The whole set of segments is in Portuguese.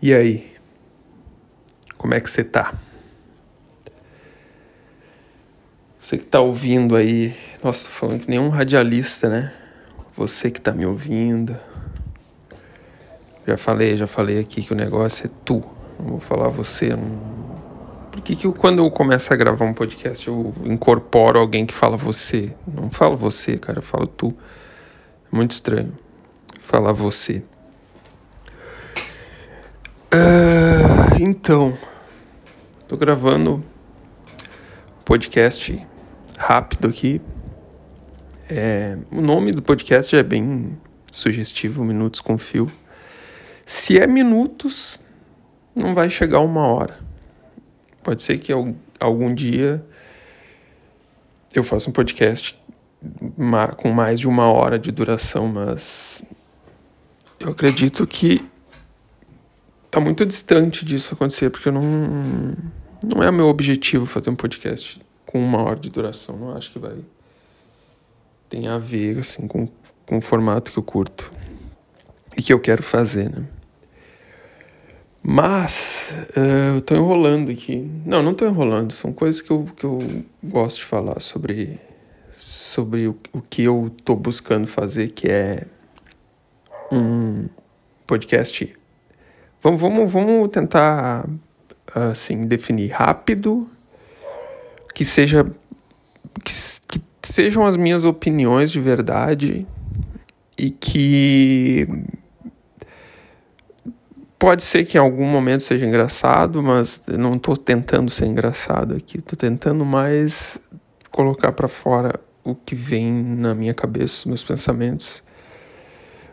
E aí? Como é que você tá? Você que tá ouvindo aí, nossa, tô falando que nenhum radialista, né? Você que tá me ouvindo. Já falei, já falei aqui que o negócio é tu. Não vou falar você. Não... Por que, que eu, quando eu começo a gravar um podcast eu incorporo alguém que fala você? Não falo você, cara, eu falo tu. É muito estranho falar você. Uh, então, tô gravando podcast rápido aqui. É, o nome do podcast é bem sugestivo, Minutos com Fio. Se é minutos, não vai chegar uma hora. Pode ser que algum dia eu faça um podcast com mais de uma hora de duração, mas eu acredito que tá muito distante disso acontecer, porque eu não. Não é o meu objetivo fazer um podcast com uma hora de duração. Não acho que vai. Tem a ver, assim, com, com o formato que eu curto e que eu quero fazer, né? Mas uh, eu tô enrolando aqui. Não, não tô enrolando. São coisas que eu, que eu gosto de falar sobre, sobre o, o que eu tô buscando fazer, que é um podcast Vamos, vamos, vamos tentar assim definir rápido, que seja que, que sejam as minhas opiniões de verdade e que pode ser que em algum momento seja engraçado, mas não estou tentando ser engraçado aqui, estou tentando mais colocar para fora o que vem na minha cabeça, meus pensamentos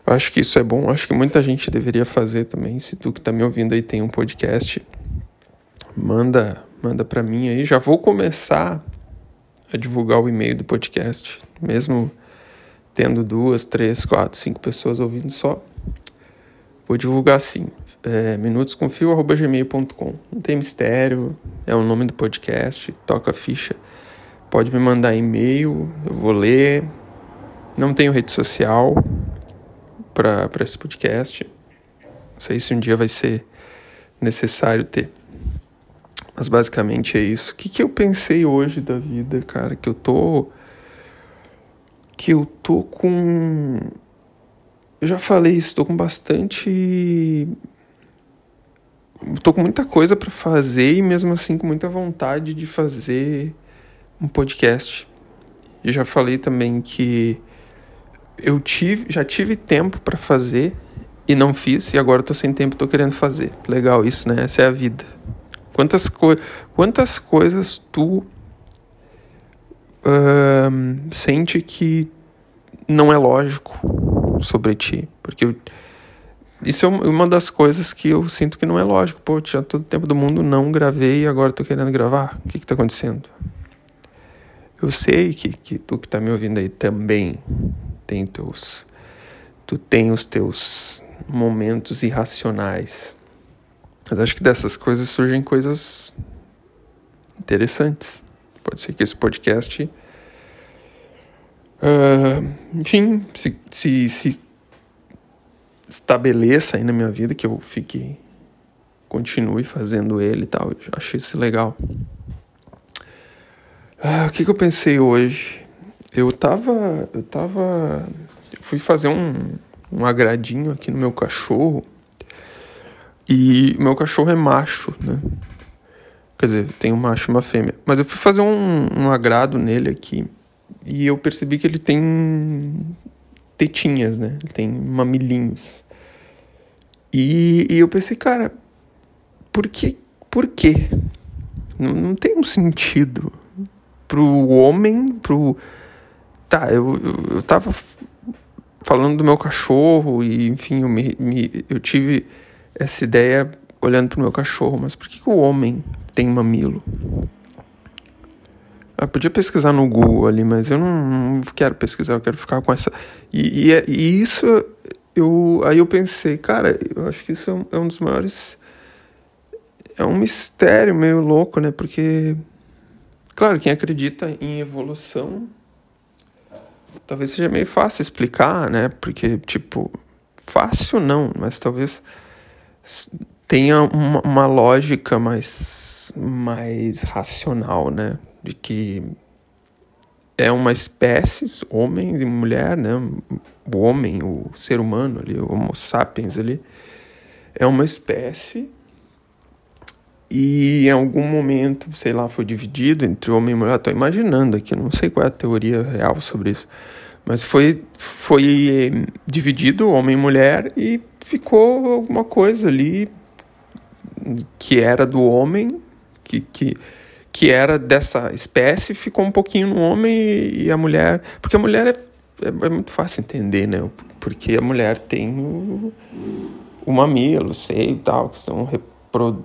acho que isso é bom, acho que muita gente deveria fazer também. Se tu que tá me ouvindo aí tem um podcast, manda, manda para mim aí. Já vou começar a divulgar o e-mail do podcast, mesmo tendo duas, três, quatro, cinco pessoas ouvindo só. Vou divulgar sim. É, minutosconfio.gmail.com. Não tem mistério, é o nome do podcast, toca a ficha. Pode me mandar e-mail, eu vou ler. Não tenho rede social, para esse podcast. Não sei se um dia vai ser necessário ter. Mas basicamente é isso. O que, que eu pensei hoje da vida, cara? Que eu tô. Que eu tô com. Eu já falei isso, tô com bastante. Tô com muita coisa para fazer e mesmo assim com muita vontade de fazer um podcast. Eu já falei também que eu tive, já tive tempo para fazer e não fiz, e agora tô sem tempo, tô querendo fazer. Legal isso, né? Essa é a vida. Quantas, co quantas coisas tu uh, sente que não é lógico sobre ti? Porque eu, isso é uma das coisas que eu sinto que não é lógico. Pô, tinha todo o tempo do mundo, não gravei e agora tô querendo gravar. O que que tá acontecendo? Eu sei que, que tu que tá me ouvindo aí também tem teus tu tem os teus momentos irracionais. Mas acho que dessas coisas surgem coisas interessantes. Pode ser que esse podcast, uh, enfim, se, se, se estabeleça aí na minha vida, que eu fique, continue fazendo ele e tal. Eu achei isso legal. Uh, o que, que eu pensei hoje? Eu tava. Eu tava. Eu fui fazer um, um agradinho aqui no meu cachorro. E meu cachorro é macho, né? Quer dizer, tem um macho e uma fêmea. Mas eu fui fazer um, um agrado nele aqui. E eu percebi que ele tem tetinhas, né? Ele tem mamilinhos. E, e eu pensei, cara, por que? Por quê? Não, não tem um sentido pro homem, pro Tá, eu, eu, eu tava falando do meu cachorro e, enfim, eu, me, me, eu tive essa ideia olhando pro meu cachorro, mas por que, que o homem tem mamilo? Eu podia pesquisar no Google ali, mas eu não, não quero pesquisar, eu quero ficar com essa. E, e, é, e, isso, eu, aí eu pensei, cara, eu acho que isso é um, é um dos maiores. É um mistério meio louco, né? Porque, claro, quem acredita em evolução talvez seja meio fácil explicar, né? Porque, tipo, fácil não, mas talvez tenha uma, uma lógica mais, mais racional, né? De que é uma espécie, homem e mulher, né? O homem, o ser humano ali, o Homo sapiens ali, é uma espécie e em algum momento, sei lá, foi dividido entre homem e mulher. Estou imaginando aqui, não sei qual é a teoria real sobre isso, mas foi, foi dividido homem e mulher e ficou alguma coisa ali que era do homem, que, que que era dessa espécie ficou um pouquinho no homem e a mulher. Porque a mulher é, é, é muito fácil entender, né? Porque a mulher tem o, o mamilo, sei e tal, questão repro,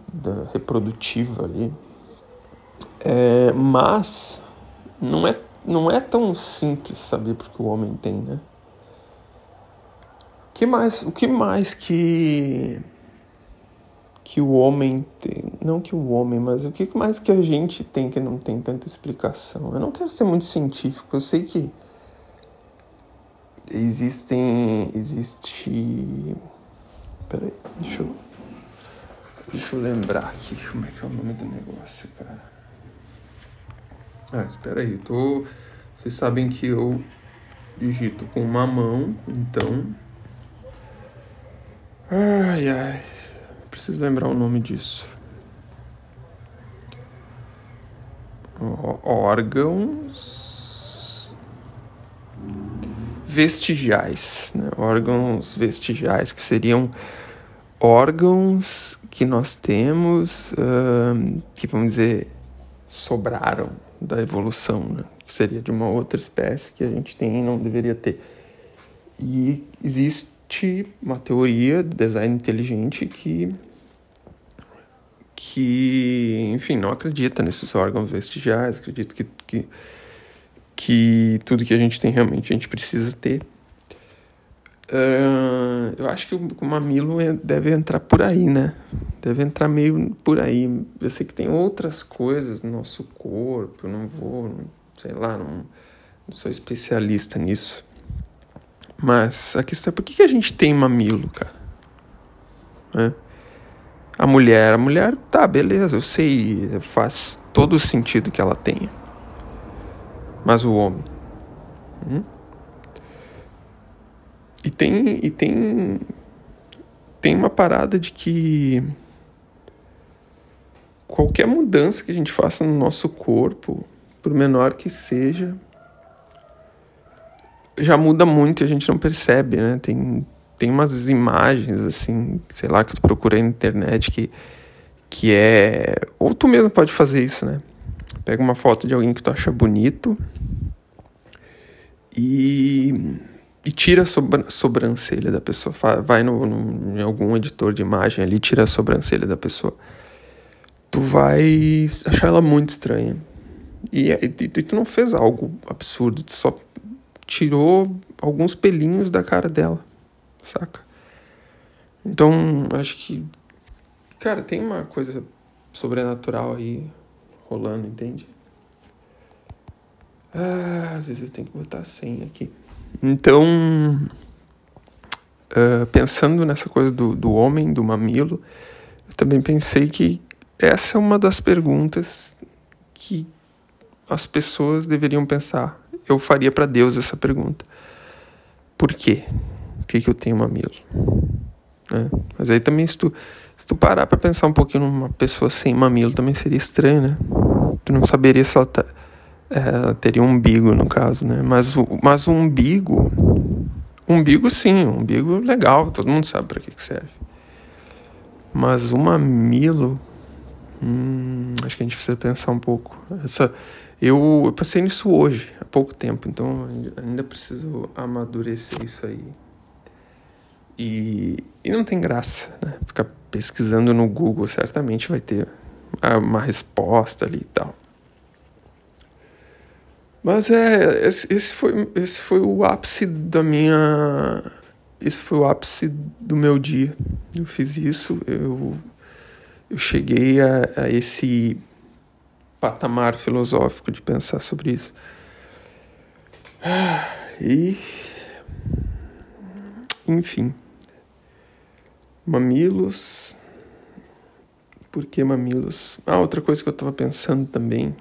reprodutiva ali. É, mas não é, não é tão simples saber porque o homem tem, né? Que mais, o que mais que que o homem tem. Não que o homem, mas o que mais que a gente tem que não tem tanta explicação? Eu não quero ser muito científico, eu sei que existem. Existe. Peraí, deixa eu. Deixa eu lembrar aqui como é que é o nome do negócio, cara. Ah, espera aí, tô. Vocês sabem que eu digito com uma mão, então. Ai, ai. Preciso lembrar o nome disso. Órgãos vestigiais, né? órgãos vestigiais que seriam órgãos que nós temos uh, que vamos dizer sobraram da evolução, né? que seria de uma outra espécie que a gente tem e não deveria ter. E existe uma teoria de design inteligente que que, enfim, não acredita nesses órgãos vestigiais, acredita que, que, que tudo que a gente tem realmente a gente precisa ter. Uh, eu acho que o mamilo deve entrar por aí, né? Deve entrar meio por aí. Eu sei que tem outras coisas no nosso corpo, eu não vou, sei lá, não, não sou especialista nisso. Mas a questão é por que, que a gente tem mamilo, cara? É. A mulher, a mulher, tá, beleza, eu sei, faz todo o sentido que ela tenha. Mas o homem. Hum? E tem, e tem, tem uma parada de que qualquer mudança que a gente faça no nosso corpo, por menor que seja, já muda muito e a gente não percebe, né? Tem, tem umas imagens, assim, sei lá, que tu procura na internet que, que é. Ou tu mesmo pode fazer isso, né? Pega uma foto de alguém que tu acha bonito e, e tira a sobra, sobrancelha da pessoa. Vai no, no, em algum editor de imagem ali, tira a sobrancelha da pessoa. Tu vai achar ela muito estranha. E, e, e tu não fez algo absurdo, tu só tirou alguns pelinhos da cara dela, saca? Então, acho que, cara, tem uma coisa sobrenatural aí rolando, entende? Ah, às vezes eu tenho que botar a senha aqui. Então, uh, pensando nessa coisa do, do homem, do mamilo, eu também pensei que essa é uma das perguntas que as pessoas deveriam pensar eu faria para Deus essa pergunta. Por quê? Por que, que eu tenho mamilo? Né? Mas aí também, se tu, se tu parar para pensar um pouquinho numa pessoa sem mamilo, também seria estranho, né? Tu não saberia se ela, tá, é, teria um umbigo, no caso, né? Mas o, mas o umbigo. Umbigo, sim, um umbigo legal, todo mundo sabe para que, que serve. Mas o mamilo. Hum, acho que a gente precisa pensar um pouco. Essa, eu, eu passei nisso hoje, há pouco tempo, então ainda preciso amadurecer isso aí. E, e não tem graça, né? Ficar pesquisando no Google, certamente vai ter uma resposta ali e tal. Mas é, esse, esse, foi, esse foi o ápice da minha. Esse foi o ápice do meu dia. Eu fiz isso, eu, eu cheguei a, a esse patamar filosófico de pensar sobre isso. E. Enfim. Mamilos. Por que mamilos? Ah, outra coisa que eu tava pensando também.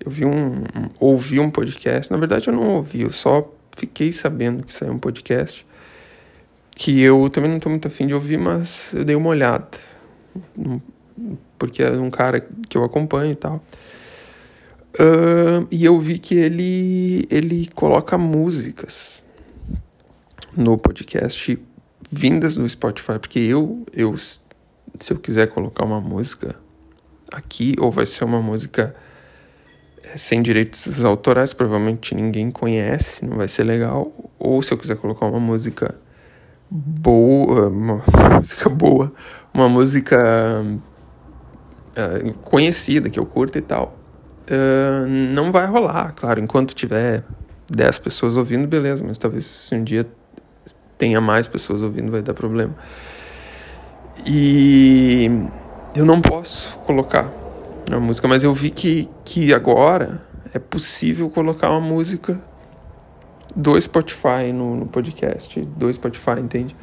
Eu vi um. Ouvi um podcast. Na verdade, eu não ouvi, eu só fiquei sabendo que saiu um podcast. Que eu também não tô muito afim de ouvir, mas eu dei uma olhada. Porque é um cara que eu acompanho e tal. Uh, e eu vi que ele, ele coloca músicas no podcast vindas do Spotify, porque eu, eu se eu quiser colocar uma música aqui, ou vai ser uma música eh, sem direitos autorais, provavelmente ninguém conhece, não vai ser legal, ou se eu quiser colocar uma música boa, uma música boa, uma música uh, conhecida que eu curto e tal, uh, não vai rolar, claro, enquanto tiver 10 pessoas ouvindo, beleza, mas talvez se um dia tenha mais pessoas ouvindo, vai dar problema. E eu não posso colocar a música, mas eu vi que, que agora é possível colocar uma música do Spotify no, no podcast, do Spotify, entende?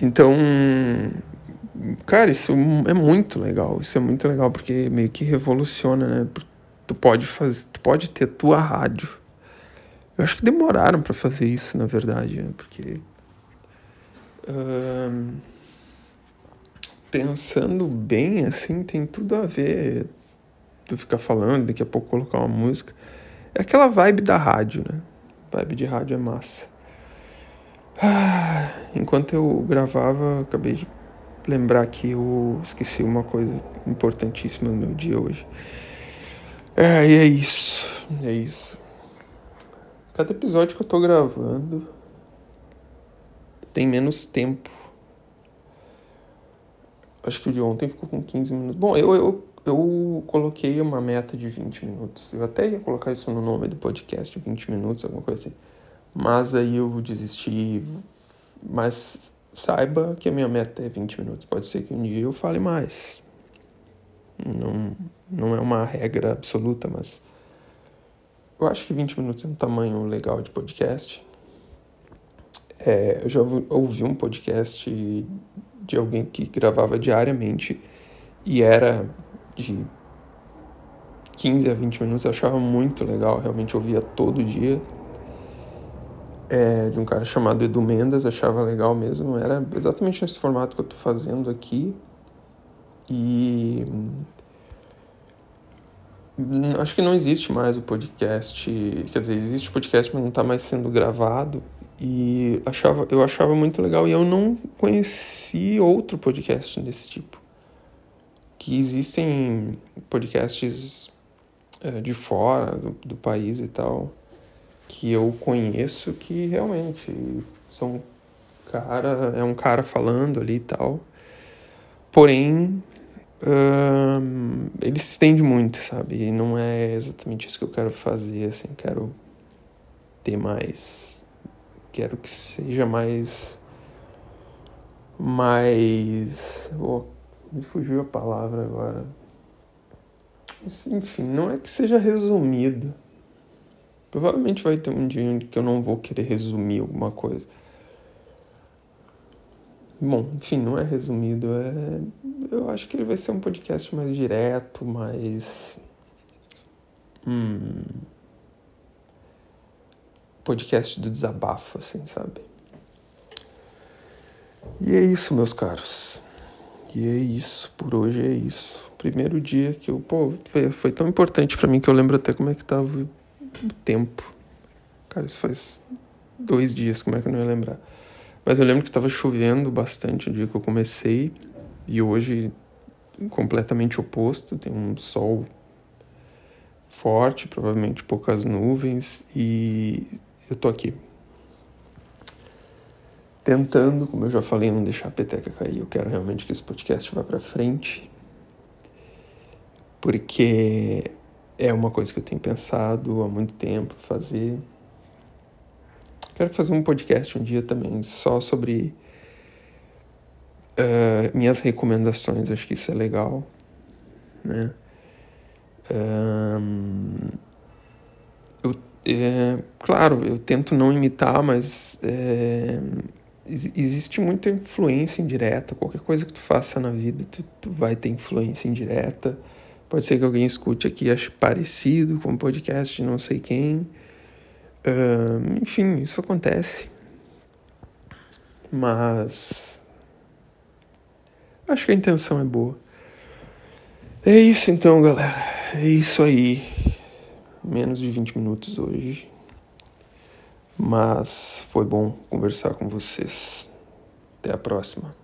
Então, cara, isso é muito legal, isso é muito legal porque meio que revoluciona, né? Tu pode fazer, tu pode ter tua rádio. Eu acho que demoraram para fazer isso, na verdade, né? porque pensando bem, assim, tem tudo a ver. Tu ficar falando, daqui a pouco colocar uma música. É aquela vibe da rádio, né? Vibe de rádio é massa. Enquanto eu gravava, acabei de lembrar que eu esqueci uma coisa importantíssima no meu dia hoje. É, e é isso. É isso. Cada episódio que eu tô gravando tem menos tempo. Acho que o de ontem ficou com 15 minutos. Bom, eu, eu, eu coloquei uma meta de 20 minutos. Eu até ia colocar isso no nome do podcast, 20 minutos, alguma coisa assim. Mas aí eu desisti. Mas saiba que a minha meta é 20 minutos. Pode ser que um dia eu fale mais. Não, não é uma regra absoluta, mas eu acho que 20 minutos é um tamanho legal de podcast. É, eu já ouvi um podcast de alguém que gravava diariamente e era de 15 a 20 minutos. Eu achava muito legal, realmente ouvia todo dia. É, de um cara chamado Edu Mendes, achava legal mesmo. Era exatamente nesse formato que eu tô fazendo aqui. E acho que não existe mais o podcast, quer dizer, existe podcast, mas não está mais sendo gravado. E achava, eu achava muito legal. E eu não conheci outro podcast desse tipo. Que existem podcasts é, de fora do, do país e tal, que eu conheço que realmente são cara, é um cara falando ali e tal. Porém, ele se estende muito, sabe? E não é exatamente isso que eu quero fazer, assim, quero ter mais quero que seja mais. Mais. Oh, me fugiu a palavra agora. Enfim, não é que seja resumido. Provavelmente vai ter um dia que eu não vou querer resumir alguma coisa. Bom, enfim, não é resumido. É... Eu acho que ele vai ser um podcast mais direto, mais. Hum podcast do desabafo, assim, sabe? E é isso, meus caros. E é isso, por hoje é isso. Primeiro dia que eu, pô, foi, foi tão importante para mim que eu lembro até como é que tava o tempo. Cara, isso faz dois dias, como é que eu não ia lembrar? Mas eu lembro que tava chovendo bastante o dia que eu comecei e hoje completamente oposto, tem um sol forte, provavelmente poucas nuvens e eu tô aqui tentando, como eu já falei, não deixar a peteca cair. Eu quero realmente que esse podcast vá para frente, porque é uma coisa que eu tenho pensado há muito tempo fazer. Quero fazer um podcast um dia também só sobre uh, minhas recomendações. Acho que isso é legal, né? Um, eu é, claro, eu tento não imitar, mas é, existe muita influência indireta. Qualquer coisa que tu faça na vida, tu, tu vai ter influência indireta. Pode ser que alguém escute aqui e ache parecido com um podcast de não sei quem. Enfim, isso acontece. Mas. Acho que a intenção é boa. É isso então, galera. É isso aí. Menos de 20 minutos hoje. Mas foi bom conversar com vocês. Até a próxima.